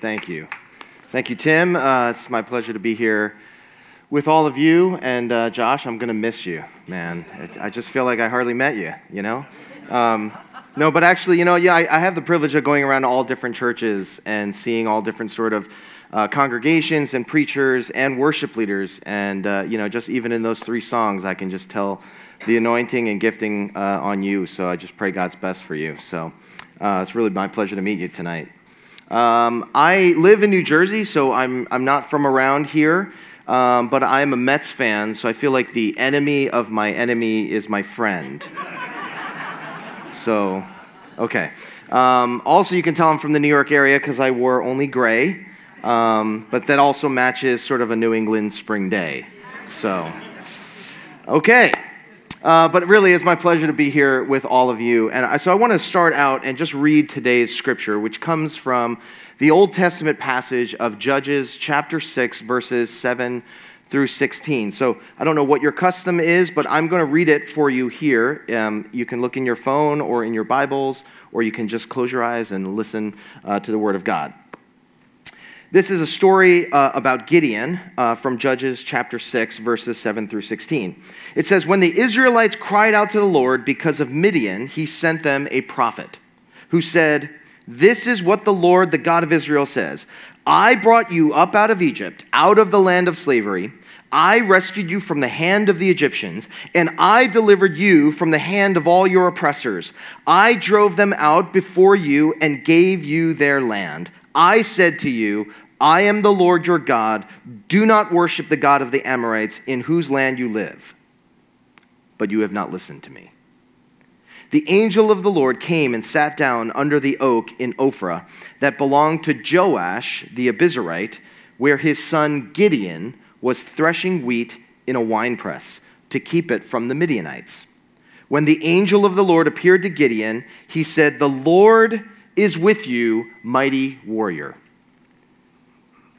Thank you. Thank you, Tim. Uh, it's my pleasure to be here with all of you. And uh, Josh, I'm going to miss you, man. It, I just feel like I hardly met you, you know? Um, no, but actually, you know, yeah, I, I, have the privilege of going around to all different churches and seeing all different sort of uh, congregations and preachers and worship leaders. And, uh, you know, just even in those three songs, I can just tell the anointing and gifting uh, on you. So I just pray God's best for you. So uh, it's really my pleasure to meet you tonight. Um, I live in New Jersey, so I'm, I'm not from around here, um, but I'm a Mets fan, so I feel like the enemy of my enemy is my friend. so, okay. Um, also, you can tell I'm from the New York area because I wore only gray, um, but that also matches sort of a New England spring day. So, okay. Uh, but really, it's my pleasure to be here with all of you. And I, so I want to start out and just read today's scripture, which comes from the Old Testament passage of Judges chapter 6, verses 7 through 16. So I don't know what your custom is, but I'm going to read it for you here. Um, you can look in your phone or in your Bibles, or you can just close your eyes and listen uh, to the Word of God. This is a story uh, about Gideon uh, from Judges chapter 6, verses 7 through 16. It says, When the Israelites cried out to the Lord because of Midian, he sent them a prophet who said, This is what the Lord, the God of Israel, says I brought you up out of Egypt, out of the land of slavery. I rescued you from the hand of the Egyptians, and I delivered you from the hand of all your oppressors. I drove them out before you and gave you their land. I said to you, I am the Lord your God. Do not worship the God of the Amorites in whose land you live. But you have not listened to me. The angel of the Lord came and sat down under the oak in Ophrah that belonged to Joash the Abiezrite, where his son Gideon was threshing wheat in a winepress to keep it from the Midianites. When the angel of the Lord appeared to Gideon, he said, The Lord is with you, mighty warrior.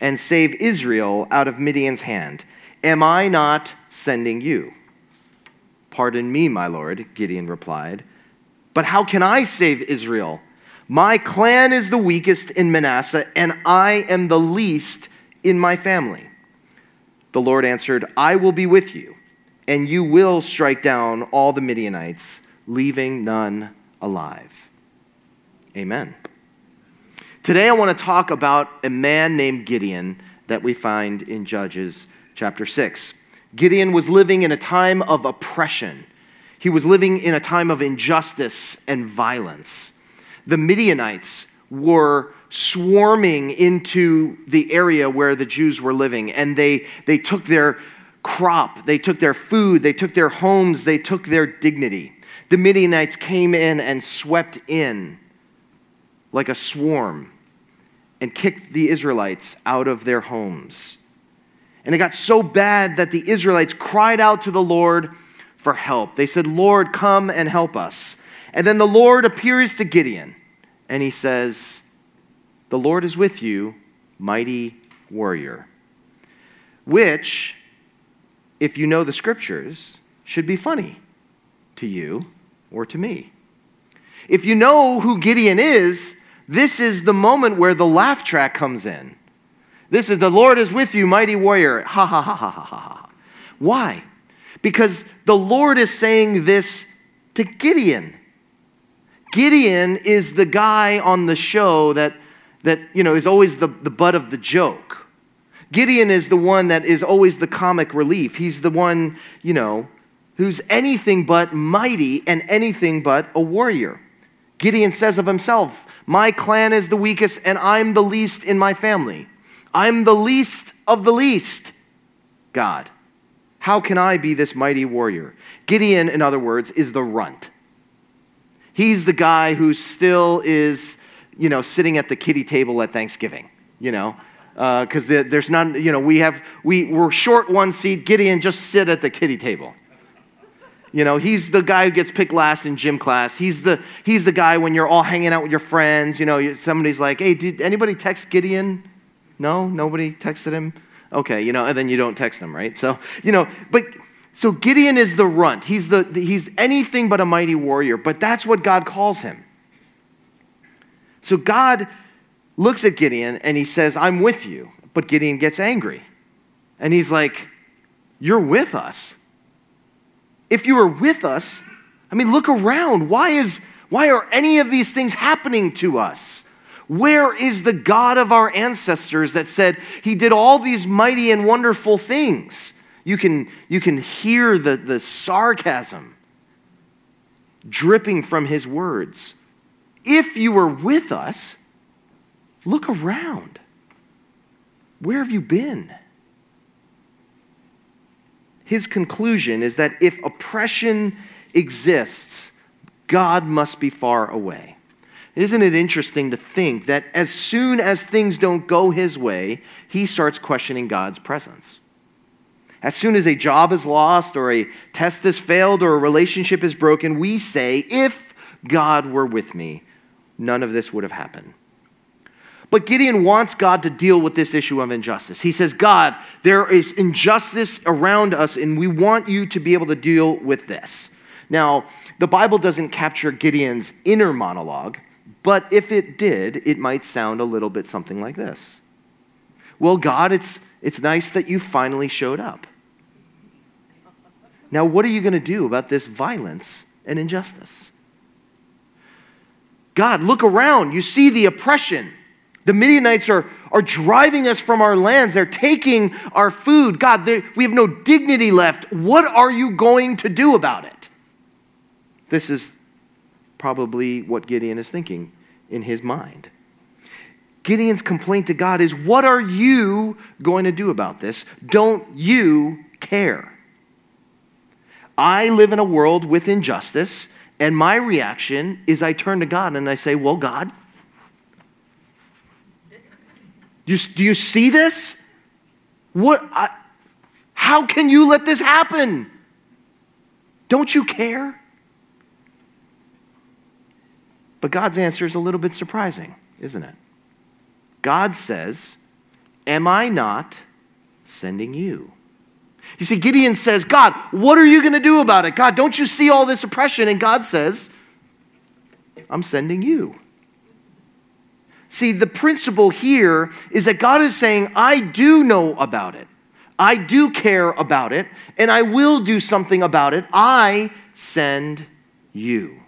and save Israel out of Midian's hand. Am I not sending you? Pardon me, my lord, Gideon replied. But how can I save Israel? My clan is the weakest in Manasseh, and I am the least in my family. The Lord answered, I will be with you, and you will strike down all the Midianites, leaving none alive. Amen. Today, I want to talk about a man named Gideon that we find in Judges chapter 6. Gideon was living in a time of oppression, he was living in a time of injustice and violence. The Midianites were swarming into the area where the Jews were living, and they, they took their crop, they took their food, they took their homes, they took their dignity. The Midianites came in and swept in like a swarm and kicked the Israelites out of their homes. And it got so bad that the Israelites cried out to the Lord for help. They said, Lord, come and help us. And then the Lord appears to Gideon and he says, The Lord is with you, mighty warrior. Which, if you know the scriptures, should be funny to you or to me. If you know who Gideon is, this is the moment where the laugh track comes in. This is the Lord is with you, mighty warrior. Ha ha ha ha ha ha. Why? Because the Lord is saying this to Gideon. Gideon is the guy on the show that, that you know, is always the, the butt of the joke. Gideon is the one that is always the comic relief. He's the one, you know, who's anything but mighty and anything but a warrior. Gideon says of himself, My clan is the weakest, and I'm the least in my family. I'm the least of the least. God, how can I be this mighty warrior? Gideon, in other words, is the runt. He's the guy who still is, you know, sitting at the kiddie table at Thanksgiving, you know. because uh, the, there's none, you know, we have, we, we're short one seat. Gideon, just sit at the kiddie table. You know, he's the guy who gets picked last in gym class. He's the, he's the guy when you're all hanging out with your friends. You know, somebody's like, hey, did anybody text Gideon? No, nobody texted him? Okay, you know, and then you don't text them, right? So, you know, but so Gideon is the runt. He's, the, he's anything but a mighty warrior, but that's what God calls him. So God looks at Gideon and he says, I'm with you. But Gideon gets angry. And he's like, You're with us. If you are with us, I mean, look around. Why, is, why are any of these things happening to us? Where is the God of our ancestors that said he did all these mighty and wonderful things? You can, you can hear the, the sarcasm dripping from his words. If you were with us, look around. Where have you been? His conclusion is that if oppression exists, God must be far away. Isn't it interesting to think that as soon as things don't go his way, he starts questioning God's presence? As soon as a job is lost, or a test is failed, or a relationship is broken, we say, If God were with me, none of this would have happened. But Gideon wants God to deal with this issue of injustice. He says, God, there is injustice around us, and we want you to be able to deal with this. Now, the Bible doesn't capture Gideon's inner monologue, but if it did, it might sound a little bit something like this Well, God, it's, it's nice that you finally showed up. Now, what are you going to do about this violence and injustice? God, look around. You see the oppression. The Midianites are, are driving us from our lands. They're taking our food. God, we have no dignity left. What are you going to do about it? This is probably what Gideon is thinking in his mind. Gideon's complaint to God is, What are you going to do about this? Don't you care? I live in a world with injustice, and my reaction is I turn to God and I say, Well, God, do you, do you see this? What? I, how can you let this happen? Don't you care? But God's answer is a little bit surprising, isn't it? God says, Am I not sending you? You see, Gideon says, God, what are you going to do about it? God, don't you see all this oppression? And God says, I'm sending you. See, the principle here is that God is saying, I do know about it. I do care about it, and I will do something about it. I send you.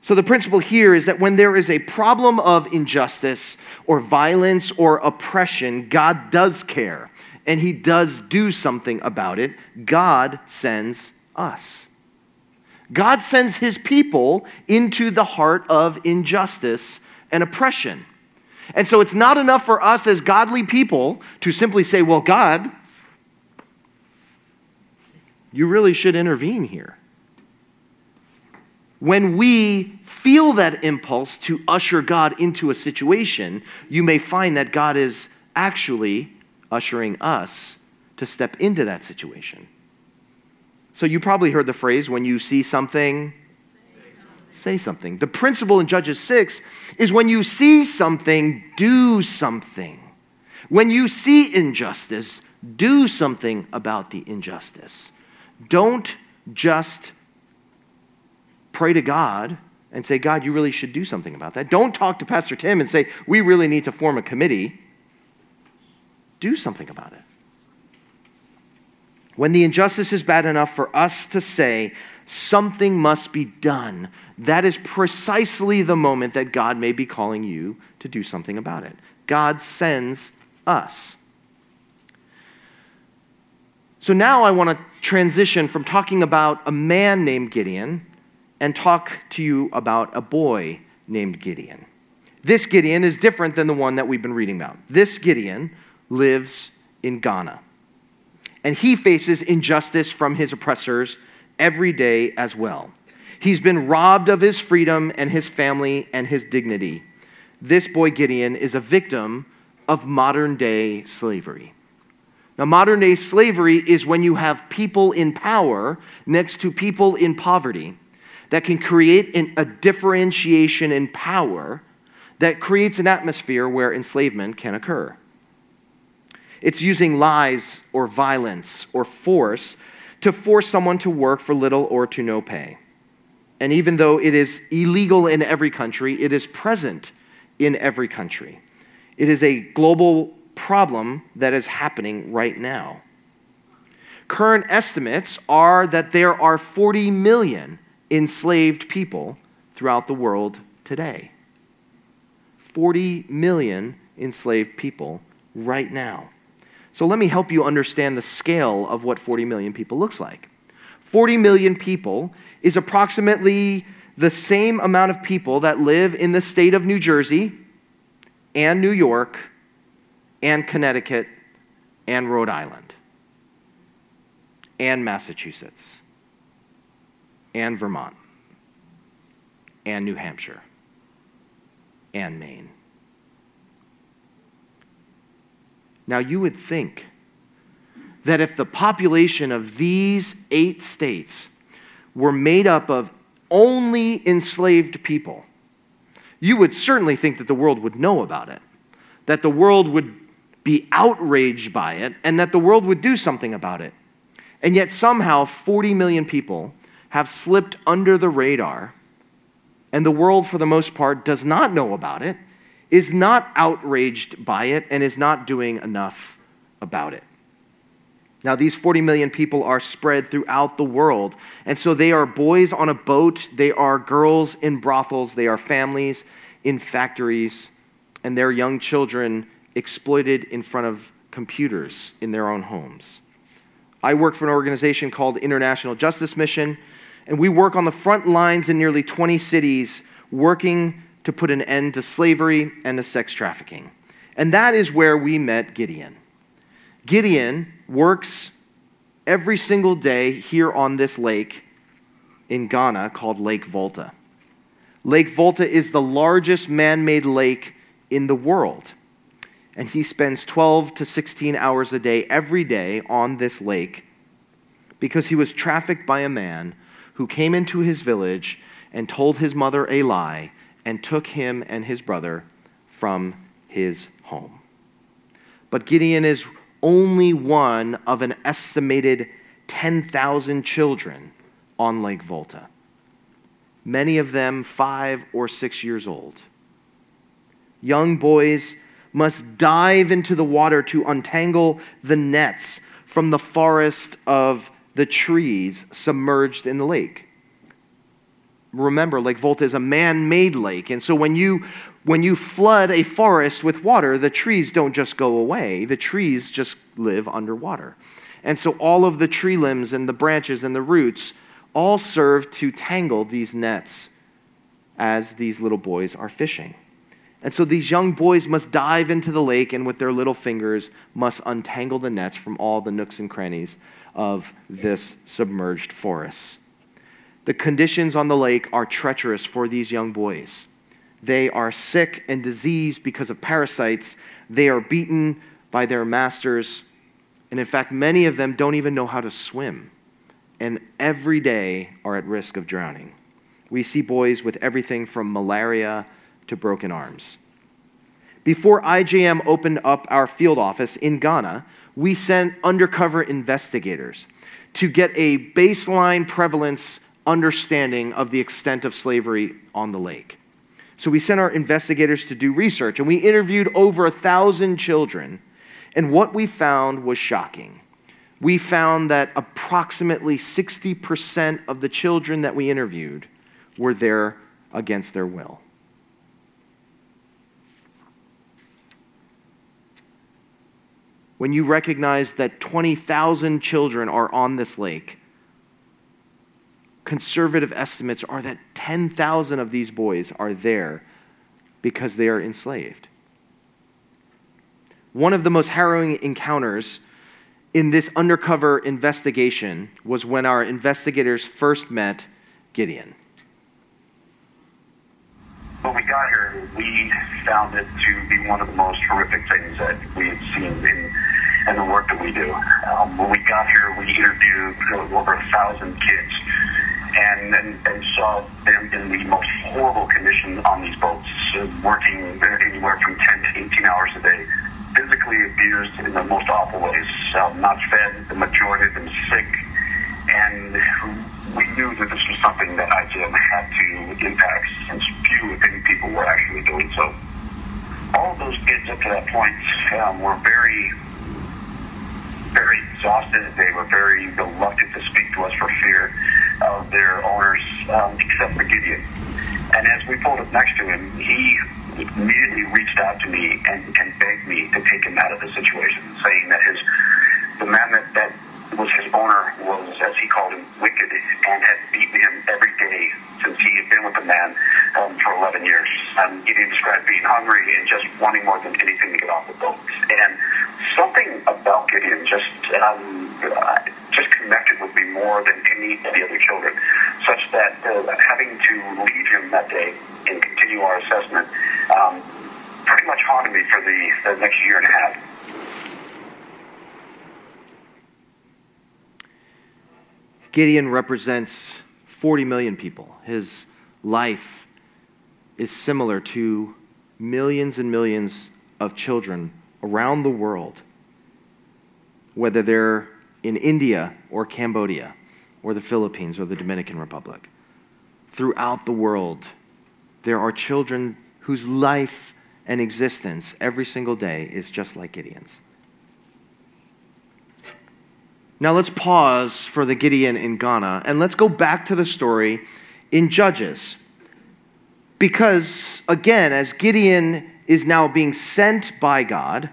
So, the principle here is that when there is a problem of injustice or violence or oppression, God does care and He does do something about it. God sends us. God sends His people into the heart of injustice and oppression. And so it's not enough for us as godly people to simply say, well, God, you really should intervene here. When we feel that impulse to usher God into a situation, you may find that God is actually ushering us to step into that situation. So you probably heard the phrase when you see something, say something. The principle in Judges 6 is when you see something, do something. When you see injustice, do something about the injustice. Don't just pray to God and say, God, you really should do something about that. Don't talk to Pastor Tim and say, we really need to form a committee. Do something about it. When the injustice is bad enough for us to say, something must be done, that is precisely the moment that God may be calling you to do something about it. God sends us. So now I want to transition from talking about a man named Gideon and talk to you about a boy named Gideon. This Gideon is different than the one that we've been reading about. This Gideon lives in Ghana. And he faces injustice from his oppressors every day as well. He's been robbed of his freedom and his family and his dignity. This boy Gideon is a victim of modern day slavery. Now, modern day slavery is when you have people in power next to people in poverty that can create an, a differentiation in power that creates an atmosphere where enslavement can occur. It's using lies or violence or force to force someone to work for little or to no pay. And even though it is illegal in every country, it is present in every country. It is a global problem that is happening right now. Current estimates are that there are 40 million enslaved people throughout the world today. 40 million enslaved people right now. So let me help you understand the scale of what 40 million people looks like. 40 million people is approximately the same amount of people that live in the state of New Jersey and New York and Connecticut and Rhode Island and Massachusetts and Vermont and New Hampshire and Maine. Now, you would think that if the population of these eight states were made up of only enslaved people, you would certainly think that the world would know about it, that the world would be outraged by it, and that the world would do something about it. And yet, somehow, 40 million people have slipped under the radar, and the world, for the most part, does not know about it, is not outraged by it, and is not doing enough about it. Now, these 40 million people are spread throughout the world. And so they are boys on a boat, they are girls in brothels, they are families in factories, and their young children exploited in front of computers in their own homes. I work for an organization called International Justice Mission, and we work on the front lines in nearly 20 cities working to put an end to slavery and to sex trafficking. And that is where we met Gideon. Gideon works every single day here on this lake in Ghana called Lake Volta. Lake Volta is the largest man made lake in the world. And he spends 12 to 16 hours a day every day on this lake because he was trafficked by a man who came into his village and told his mother a lie and took him and his brother from his home. But Gideon is only one of an estimated 10,000 children on Lake Volta, many of them five or six years old. Young boys must dive into the water to untangle the nets from the forest of the trees submerged in the lake. Remember, Lake Volta is a man made lake. And so when you when you flood a forest with water, the trees don't just go away, the trees just live underwater. And so all of the tree limbs and the branches and the roots all serve to tangle these nets as these little boys are fishing. And so these young boys must dive into the lake and with their little fingers must untangle the nets from all the nooks and crannies of this submerged forest. The conditions on the lake are treacherous for these young boys. They are sick and diseased because of parasites. They are beaten by their masters. And in fact, many of them don't even know how to swim and every day are at risk of drowning. We see boys with everything from malaria to broken arms. Before IJM opened up our field office in Ghana, we sent undercover investigators to get a baseline prevalence understanding of the extent of slavery on the lake. So we sent our investigators to do research, and we interviewed over a thousand children. And what we found was shocking. We found that approximately 60% of the children that we interviewed were there against their will. When you recognize that 20,000 children are on this lake, conservative estimates are that 10,000 of these boys are there because they are enslaved. One of the most harrowing encounters in this undercover investigation was when our investigators first met Gideon. When we got here, we found it to be one of the most horrific things that we had seen in, in the work that we do. Um, when we got here, we interviewed over a thousand kids and, and, and saw them in the most horrible condition on these boats, uh, working anywhere from 10 to 18 hours a day, physically abused in the most awful ways, uh, not fed, the majority of them sick, and we knew that this was something that IJM had to impact since few, if any, people were actually doing so. All of those kids up to that point um, were very, very exhausted. They were very reluctant to speak to us for fear of their owners, um, except for Gideon. And as we pulled up next to him, he immediately reached out to me and, and begged me to take him out of the situation, saying that his the man that, that was his owner was, as he called him, wicked and had beaten him every day since he had been with the man um, for 11 years. Um, he didn't being hungry and just wanting more than anything to get off the boat. And something about Gideon just um, just connected with me more than any of the other children, such that uh, having to leave him that day and continue our assessment um, pretty much haunted me for the, the next year and a half. Gideon represents 40 million people. His life is similar to millions and millions of children around the world, whether they're in India or Cambodia or the Philippines or the Dominican Republic. Throughout the world, there are children whose life and existence every single day is just like Gideon's. Now let's pause for the Gideon in Ghana and let's go back to the story in Judges. Because, again, as Gideon is now being sent by God,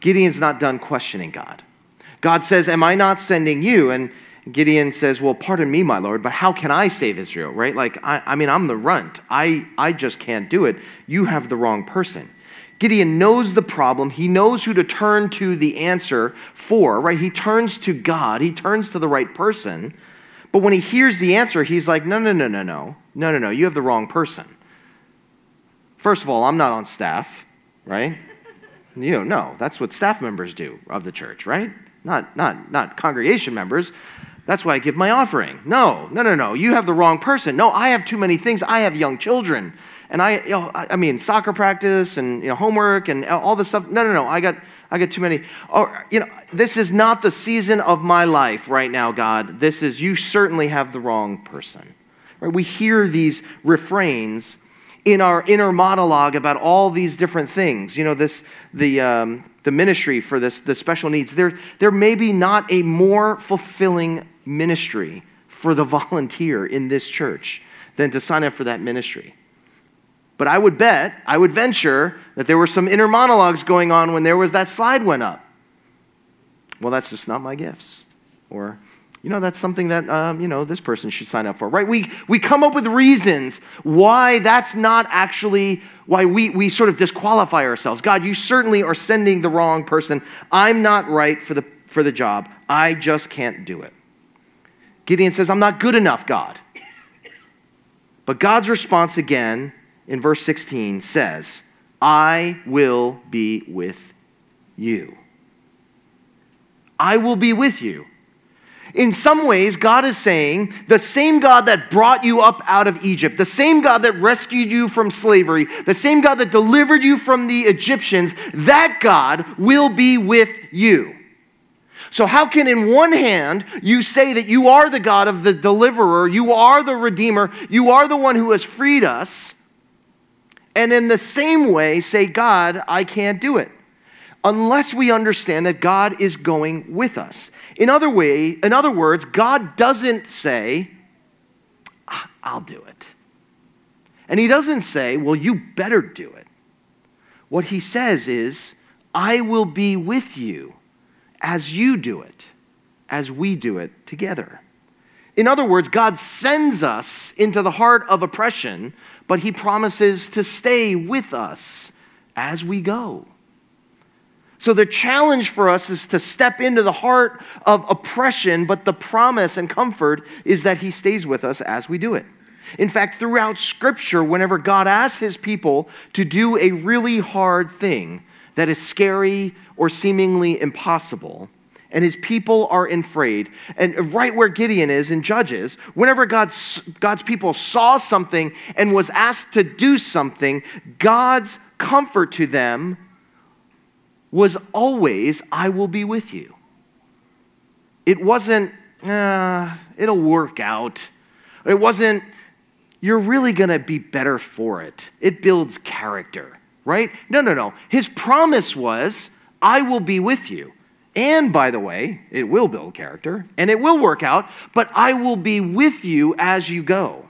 Gideon's not done questioning God. God says, Am I not sending you? And Gideon says, Well, pardon me, my Lord, but how can I save Israel, right? Like, I, I mean, I'm the runt. I, I just can't do it. You have the wrong person. Gideon knows the problem. He knows who to turn to the answer for, right? He turns to God, he turns to the right person. But when he hears the answer, he's like, no, no, no, no, no. No, no, no. You have the wrong person. First of all, I'm not on staff, right? You know, no, that's what staff members do of the church, right? Not, not, not congregation members. That's why I give my offering. No, no, no, no. You have the wrong person. No, I have too many things. I have young children and I, you know, I mean, soccer practice and you know, homework and all this stuff. No, no, no. I got, I got too many. Oh, you know, this is not the season of my life right now, God. This is you certainly have the wrong person. Right? We hear these refrains in our inner monologue about all these different things. You know, this the um, the ministry for this the special needs. There there may be not a more fulfilling ministry for the volunteer in this church than to sign up for that ministry. But I would bet, I would venture that there were some inner monologues going on when there was that slide went up. Well, that's just not my gifts. Or, you know, that's something that, um, you know, this person should sign up for, right? We, we come up with reasons why that's not actually, why we, we sort of disqualify ourselves. God, you certainly are sending the wrong person. I'm not right for the, for the job. I just can't do it. Gideon says, I'm not good enough, God. But God's response again in verse 16 says, I will be with you. I will be with you. In some ways, God is saying, the same God that brought you up out of Egypt, the same God that rescued you from slavery, the same God that delivered you from the Egyptians, that God will be with you. So, how can, in one hand, you say that you are the God of the deliverer, you are the redeemer, you are the one who has freed us, and in the same way say, God, I can't do it. Unless we understand that God is going with us. In other, way, in other words, God doesn't say, ah, I'll do it. And He doesn't say, well, you better do it. What He says is, I will be with you as you do it, as we do it together. In other words, God sends us into the heart of oppression but he promises to stay with us as we go. So, the challenge for us is to step into the heart of oppression, but the promise and comfort is that He stays with us as we do it. In fact, throughout Scripture, whenever God asks his people to do a really hard thing that is scary or seemingly impossible, and his people are afraid. And right where Gideon is in Judges, whenever God's, God's people saw something and was asked to do something, God's comfort to them was always, I will be with you. It wasn't, uh, it'll work out. It wasn't, you're really going to be better for it. It builds character, right? No, no, no. His promise was, I will be with you. And by the way, it will build character and it will work out, but I will be with you as you go.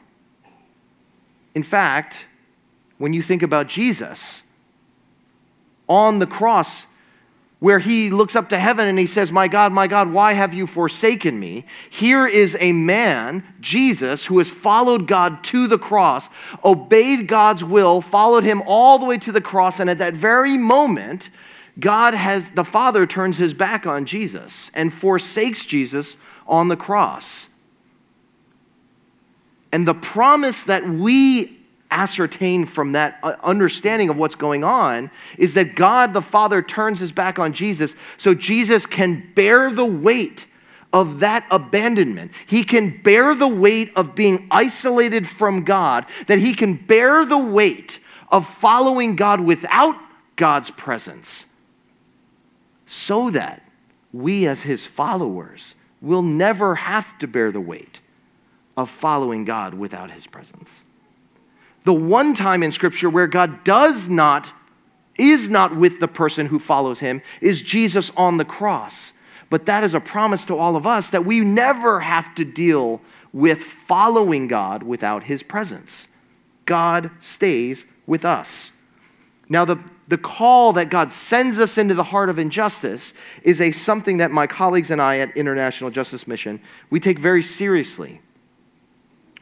In fact, when you think about Jesus on the cross, where he looks up to heaven and he says, My God, my God, why have you forsaken me? Here is a man, Jesus, who has followed God to the cross, obeyed God's will, followed him all the way to the cross, and at that very moment, God has, the Father turns his back on Jesus and forsakes Jesus on the cross. And the promise that we ascertain from that uh, understanding of what's going on is that God the Father turns his back on Jesus so Jesus can bear the weight of that abandonment. He can bear the weight of being isolated from God, that he can bear the weight of following God without God's presence so that we, as his followers, will never have to bear the weight of following God without his presence. The one time in Scripture where God does not, is not with the person who follows him, is Jesus on the cross. But that is a promise to all of us that we never have to deal with following God without his presence. God stays with us. Now, the the call that God sends us into the heart of injustice is a something that my colleagues and I at International Justice Mission we take very seriously.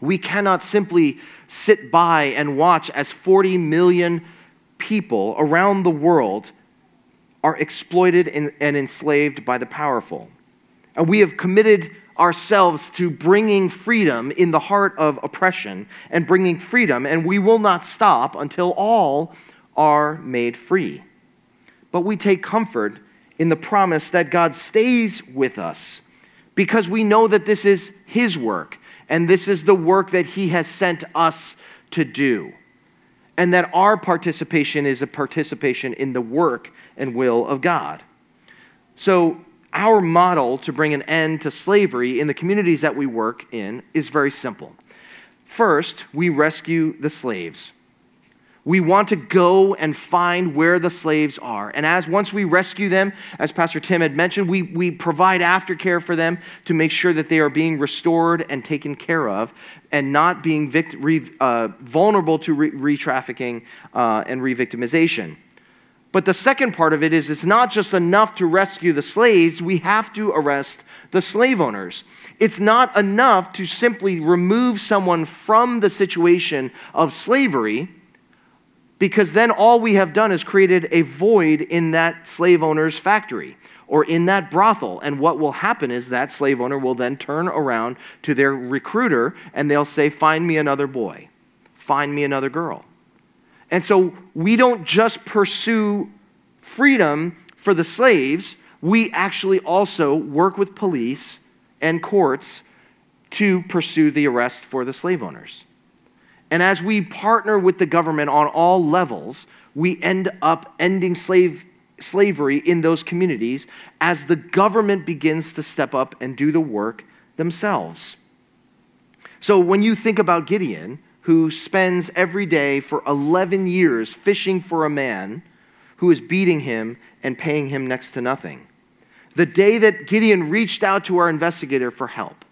We cannot simply sit by and watch as 40 million people around the world are exploited and enslaved by the powerful. And we have committed ourselves to bringing freedom in the heart of oppression and bringing freedom, and we will not stop until all are made free. But we take comfort in the promise that God stays with us because we know that this is His work and this is the work that He has sent us to do. And that our participation is a participation in the work and will of God. So, our model to bring an end to slavery in the communities that we work in is very simple. First, we rescue the slaves. We want to go and find where the slaves are. And as once we rescue them, as Pastor Tim had mentioned, we, we provide aftercare for them to make sure that they are being restored and taken care of and not being vict- re, uh, vulnerable to re trafficking uh, and re victimization. But the second part of it is it's not just enough to rescue the slaves, we have to arrest the slave owners. It's not enough to simply remove someone from the situation of slavery because then all we have done is created a void in that slave owner's factory or in that brothel. And what will happen is that slave owner will then turn around to their recruiter and they'll say, Find me another boy, find me another girl. And so we don't just pursue freedom for the slaves, we actually also work with police and courts to pursue the arrest for the slave owners. And as we partner with the government on all levels, we end up ending slave, slavery in those communities as the government begins to step up and do the work themselves. So when you think about Gideon, who spends every day for 11 years fishing for a man who is beating him and paying him next to nothing, the day that Gideon reached out to our investigator for help,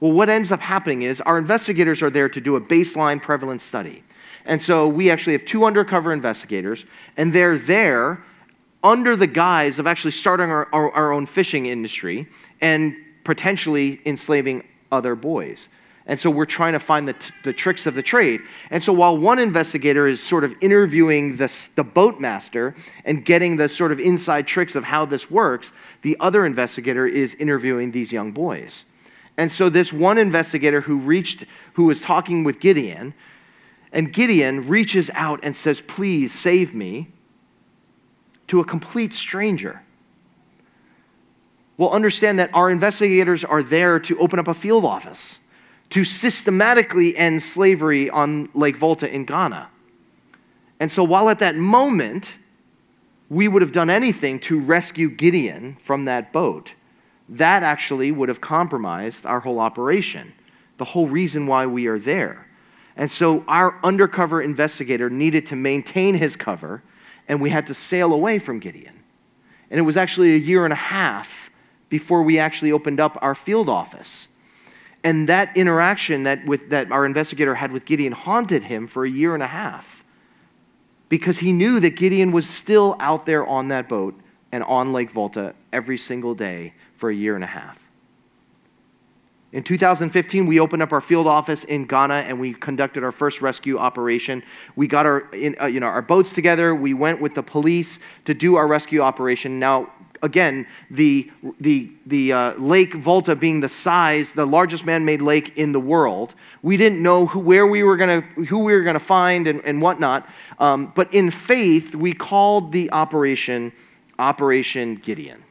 well, what ends up happening is our investigators are there to do a baseline prevalence study. And so we actually have two undercover investigators, and they're there under the guise of actually starting our, our, our own fishing industry and potentially enslaving other boys. And so we're trying to find the, t- the tricks of the trade. And so while one investigator is sort of interviewing the, the boatmaster and getting the sort of inside tricks of how this works, the other investigator is interviewing these young boys. And so this one investigator who reached, who was talking with Gideon, and Gideon reaches out and says, Please save me, to a complete stranger. Well, understand that our investigators are there to open up a field office, to systematically end slavery on Lake Volta in Ghana. And so, while at that moment, we would have done anything to rescue Gideon from that boat, that actually would have compromised our whole operation, the whole reason why we are there. And so, our undercover investigator needed to maintain his cover, and we had to sail away from Gideon. And it was actually a year and a half before we actually opened up our field office. And that interaction that, with, that our investigator had with Gideon haunted him for a year and a half because he knew that Gideon was still out there on that boat and on Lake Volta every single day for a year and a half. In 2015, we opened up our field office in Ghana and we conducted our first rescue operation. We got our, in, uh, you know, our boats together. We went with the police to do our rescue operation. Now, again, the, the, the uh, Lake Volta being the size, the largest man-made lake in the world, we didn't know who, where we were to, who we were to find and, and whatnot. Um, but in faith, we called the operation Operation Gideon.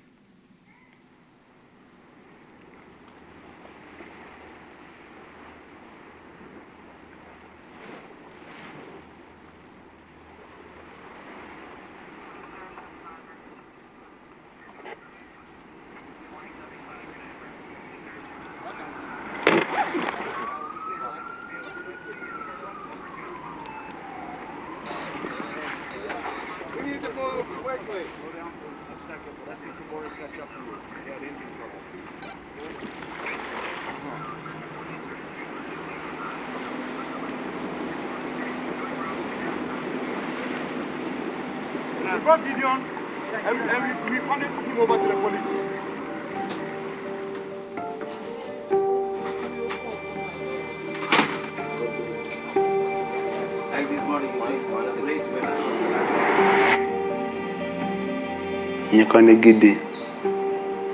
Gidi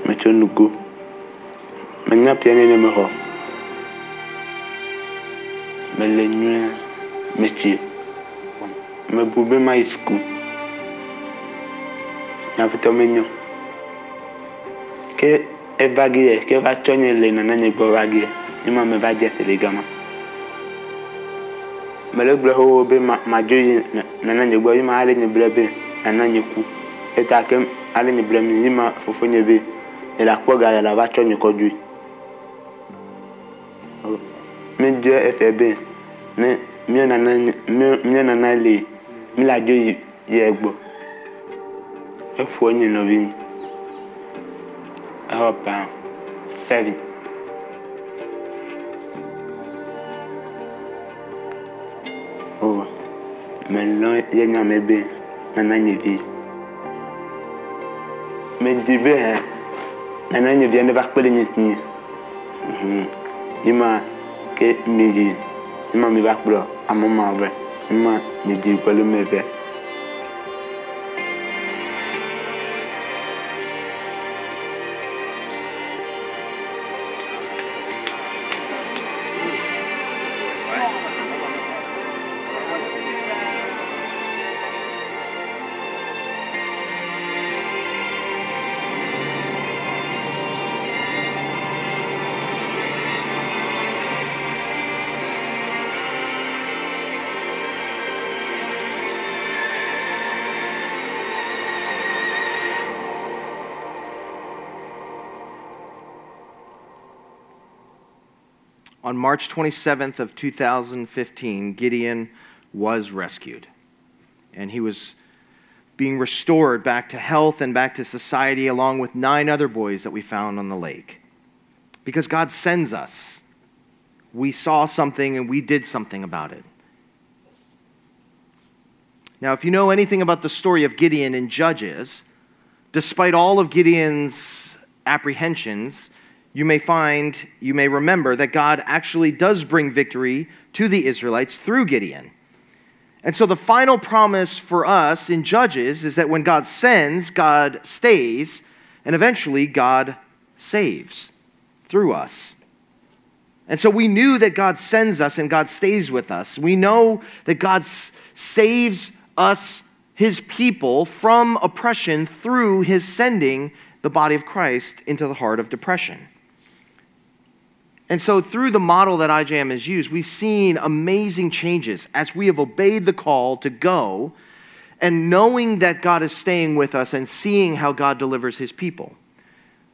metsɔ nugo menya piane ne me xɔ mele nyuie metsi mebu be ma yi suku nyapetɔ menyo ke eva gi yɛ ke va tsɔ nye le nananye gbɔ va gi yɛ nye ma me va dze se le gama. Mele gblɔ xoxo be ma madzo yi na- nananye gbɔ yi ma ale nye ble be nananye ku. Eta ale ni m'a yima fofonye be e la kpɔ gaya la va tsɔ nye kɔdui mi dzɔ efe be mi mi nana mi mi nana le mi la dzo yi yɛ gbɔ efoa nye nɔvi mi ewɔ pa sɛvi. o mɛ lɔ yɛ nyame be nana nye vi medi be hɛ nana nye bia ne va kpele nye tinye mhm. ima ke mi yi ima mi va kplɔ amema be ima nye di gbɛlo me be. On March 27th of 2015, Gideon was rescued. And he was being restored back to health and back to society along with nine other boys that we found on the lake. Because God sends us. We saw something and we did something about it. Now, if you know anything about the story of Gideon in Judges, despite all of Gideon's apprehensions, you may find, you may remember that God actually does bring victory to the Israelites through Gideon. And so the final promise for us in Judges is that when God sends, God stays, and eventually God saves through us. And so we knew that God sends us and God stays with us. We know that God s- saves us, his people, from oppression through his sending the body of Christ into the heart of depression. And so, through the model that IJM has used, we've seen amazing changes as we have obeyed the call to go and knowing that God is staying with us and seeing how God delivers his people.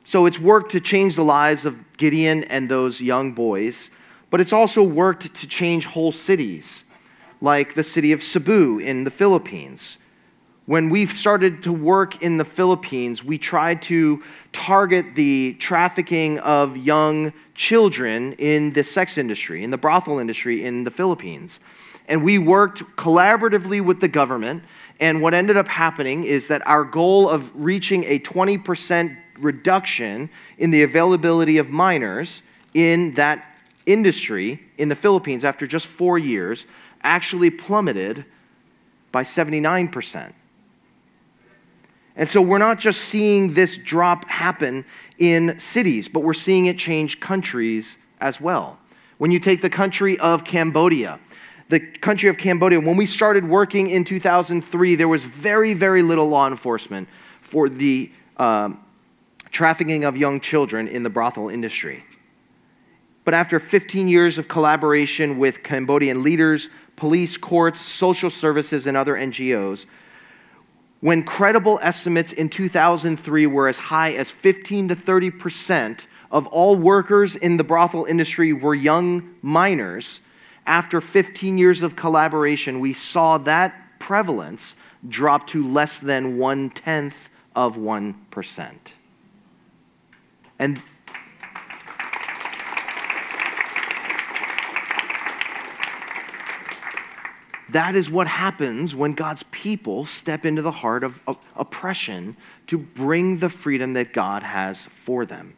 So, it's worked to change the lives of Gideon and those young boys, but it's also worked to change whole cities, like the city of Cebu in the Philippines. When we started to work in the Philippines, we tried to target the trafficking of young children in the sex industry, in the brothel industry in the Philippines. And we worked collaboratively with the government. And what ended up happening is that our goal of reaching a 20% reduction in the availability of minors in that industry in the Philippines after just four years actually plummeted by 79%. And so we're not just seeing this drop happen in cities, but we're seeing it change countries as well. When you take the country of Cambodia, the country of Cambodia, when we started working in 2003, there was very, very little law enforcement for the um, trafficking of young children in the brothel industry. But after 15 years of collaboration with Cambodian leaders, police, courts, social services, and other NGOs, when credible estimates in 2003 were as high as 15 to 30 percent of all workers in the brothel industry were young minors, after 15 years of collaboration, we saw that prevalence drop to less than one tenth of 1%. And That is what happens when God's people step into the heart of, oppression to bring the freedom that God has for them.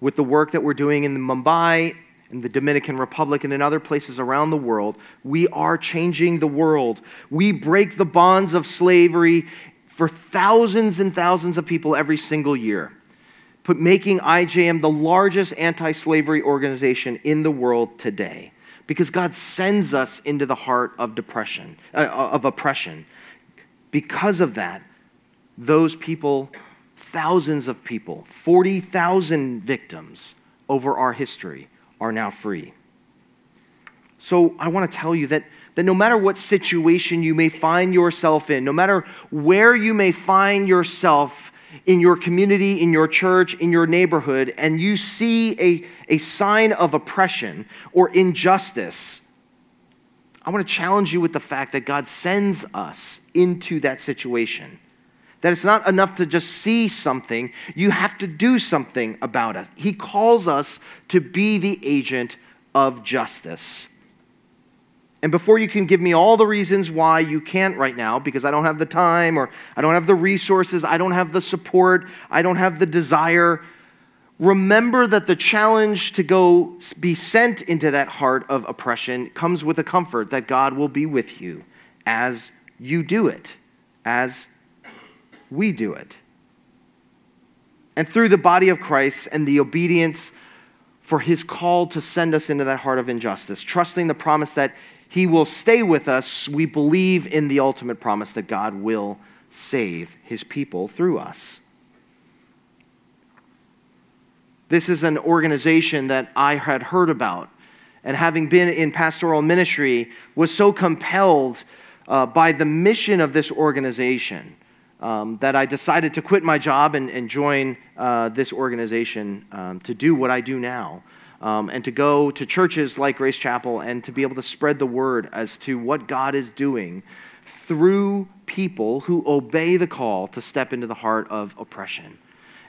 With the work that we're doing in Mumbai, in the Dominican Republic, and in other places around the world, we are changing the world. We break the bonds of slavery for thousands and thousands of people every single year, making IJM the largest anti slavery organization in the world today because God sends us into the heart of depression, uh, of oppression. Because of that, those people, thousands of people, 40,000 victims over our history, are now free. So I want to tell you that, that no matter what situation you may find yourself in, no matter where you may find yourself in your community, in your church, in your neighborhood, and you see a, a sign of oppression or injustice, I want to challenge you with the fact that God sends us into that situation. That it's not enough to just see something, you have to do something about it. He calls us to be the agent of justice. And before you can give me all the reasons why you can't right now, because I don't have the time or I don't have the resources, I don't have the support, I don't have the desire, remember that the challenge to go be sent into that heart of oppression comes with a comfort that God will be with you as you do it, as we do it. And through the body of Christ and the obedience for his call to send us into that heart of injustice, trusting the promise that he will stay with us, we believe in the ultimate promise that God will save his people through us. This is an organization that I had heard about, and having been in pastoral ministry, was so compelled uh, by the mission of this organization um, that I decided to quit my job and, and join uh, this organization um, to do what I do now um, and to go to churches like Grace Chapel and to be able to spread the word as to what God is doing through people who obey the call to step into the heart of oppression.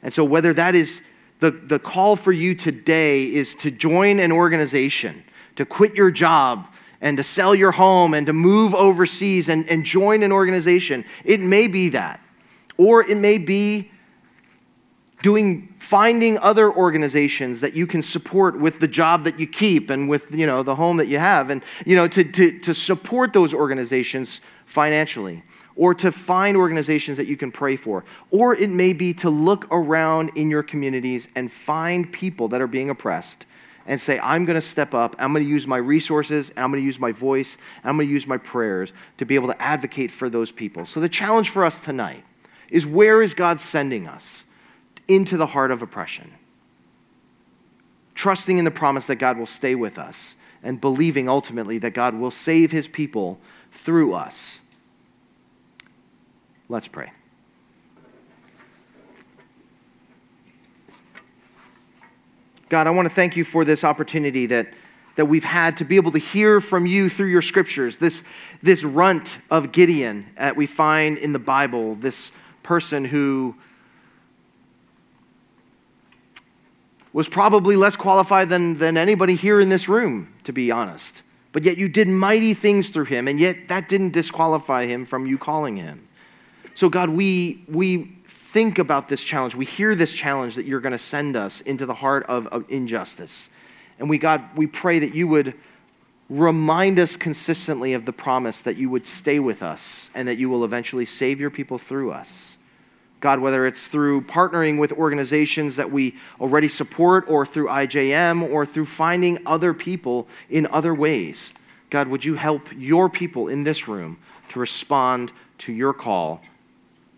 And so, whether that is the, the call for you today is to join an organization, to quit your job, and to sell your home and to move overseas and, and join an organization, it may be that. Or it may be doing finding other organizations that you can support with the job that you keep and with you know the home that you have and you know to, to, to support those organizations financially or to find organizations that you can pray for. Or it may be to look around in your communities and find people that are being oppressed and say, I'm going to step up, I'm going to use my resources, and I'm going to use my voice, and I'm going to use my prayers to be able to advocate for those people. So the challenge for us tonight is where is God sending us into the heart of oppression? Trusting in the promise that God will stay with us and believing ultimately that God will save his people through us. Let's pray. God, I want to thank you for this opportunity that, that we've had to be able to hear from you through your scriptures, this, this runt of Gideon that we find in the Bible, this person who was probably less qualified than, than anybody here in this room, to be honest. But yet you did mighty things through him, and yet that didn't disqualify him from you calling him. So, God, we, we think about this challenge. We hear this challenge that you're going to send us into the heart of, of injustice. And we, God, we pray that you would remind us consistently of the promise that you would stay with us and that you will eventually save your people through us. God, whether it's through partnering with organizations that we already support or through IJM or through finding other people in other ways, God, would you help your people in this room to respond to your call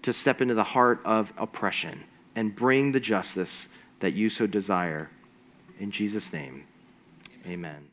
to step into the heart of oppression and bring the justice that you so desire. In Jesus' name, amen.